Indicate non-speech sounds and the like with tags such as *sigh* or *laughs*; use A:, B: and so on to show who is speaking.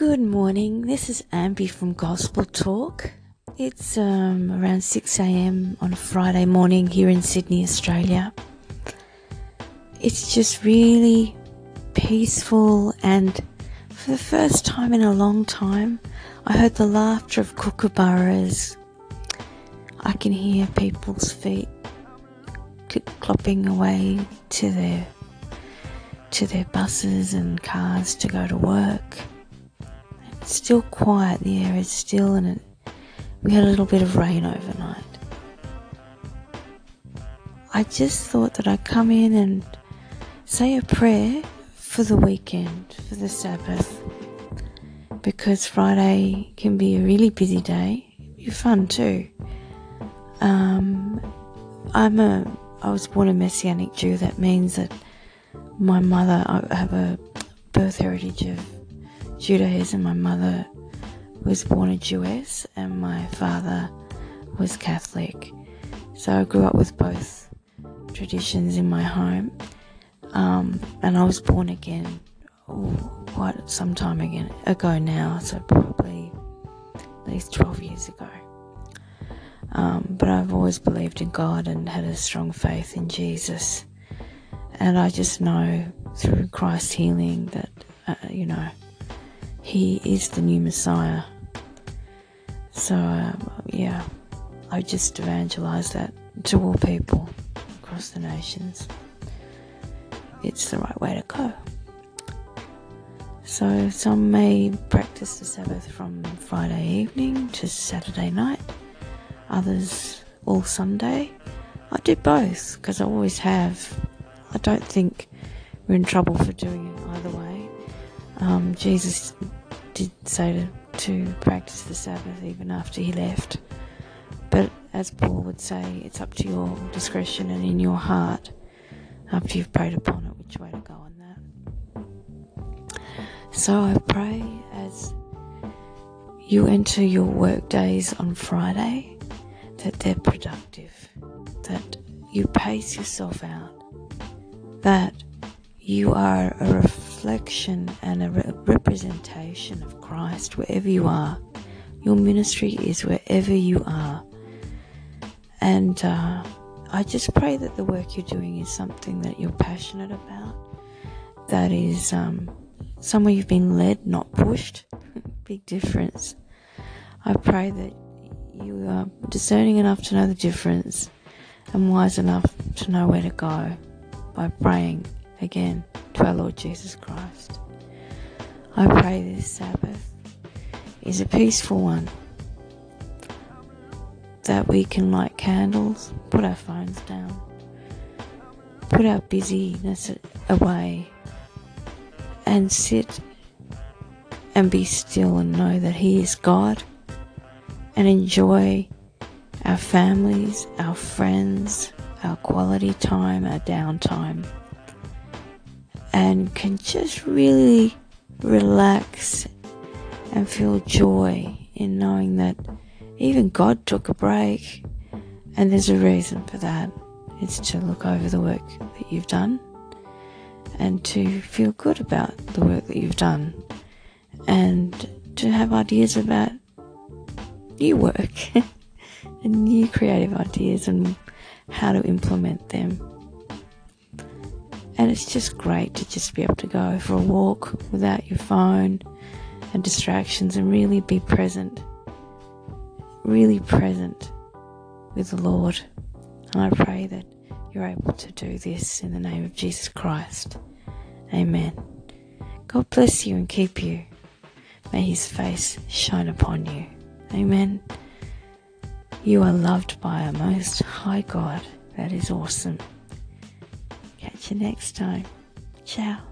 A: Good morning. This is Amby from Gospel Talk. It's um, around 6 a.m. on a Friday morning here in Sydney, Australia. It's just really peaceful, and for the first time in a long time, I heard the laughter of kookaburras. I can hear people's feet clopping away to their to their buses and cars to go to work. It's still quiet, the air is still, and it, we had a little bit of rain overnight. I just thought that I'd come in and say a prayer for the weekend, for the Sabbath, because Friday can be a really busy day. Be fun too. Um, I'm a I was born a Messianic Jew. That means that my mother I have a birth heritage of Judaism. My mother was born a Jewess and my father was Catholic. So I grew up with both traditions in my home. Um, and I was born again quite some time again, ago now, so probably at least 12 years ago. Um, but I've always believed in God and had a strong faith in Jesus. And I just know through Christ's healing that, uh, you know, he is the new Messiah. So, um, yeah, I just evangelize that to all people across the nations. It's the right way to go. So, some may practice the Sabbath from Friday evening to Saturday night, others all Sunday. I do both because I always have. I don't think we're in trouble for doing it either way. Um, Jesus to, to practice the Sabbath even after he left. But as Paul would say, it's up to your discretion and in your heart after you've prayed upon it which way to go on that. So I pray as you enter your work days on Friday that they're productive, that you pace yourself out, that you are a reflection and a re- representation of Christ wherever you are. Your ministry is wherever you are. And uh, I just pray that the work you're doing is something that you're passionate about, that is um, somewhere you've been led, not pushed. *laughs* Big difference. I pray that you are discerning enough to know the difference and wise enough to know where to go by praying again to our Lord Jesus Christ. I pray this Sabbath is a peaceful one, that we can light candles, put our phones down, put our busyness away, and sit and be still and know that He is God and enjoy our families, our friends, our quality time, our downtime and can just really relax and feel joy in knowing that even God took a break and there's a reason for that. It's to look over the work that you've done and to feel good about the work that you've done and to have ideas about new work *laughs* and new creative ideas and how to implement them. And it's just great to just be able to go for a walk without your phone and distractions and really be present. Really present with the Lord. And I pray that you're able to do this in the name of Jesus Christ. Amen. God bless you and keep you. May his face shine upon you. Amen. You are loved by a most high God. That is awesome. You next time. Ciao.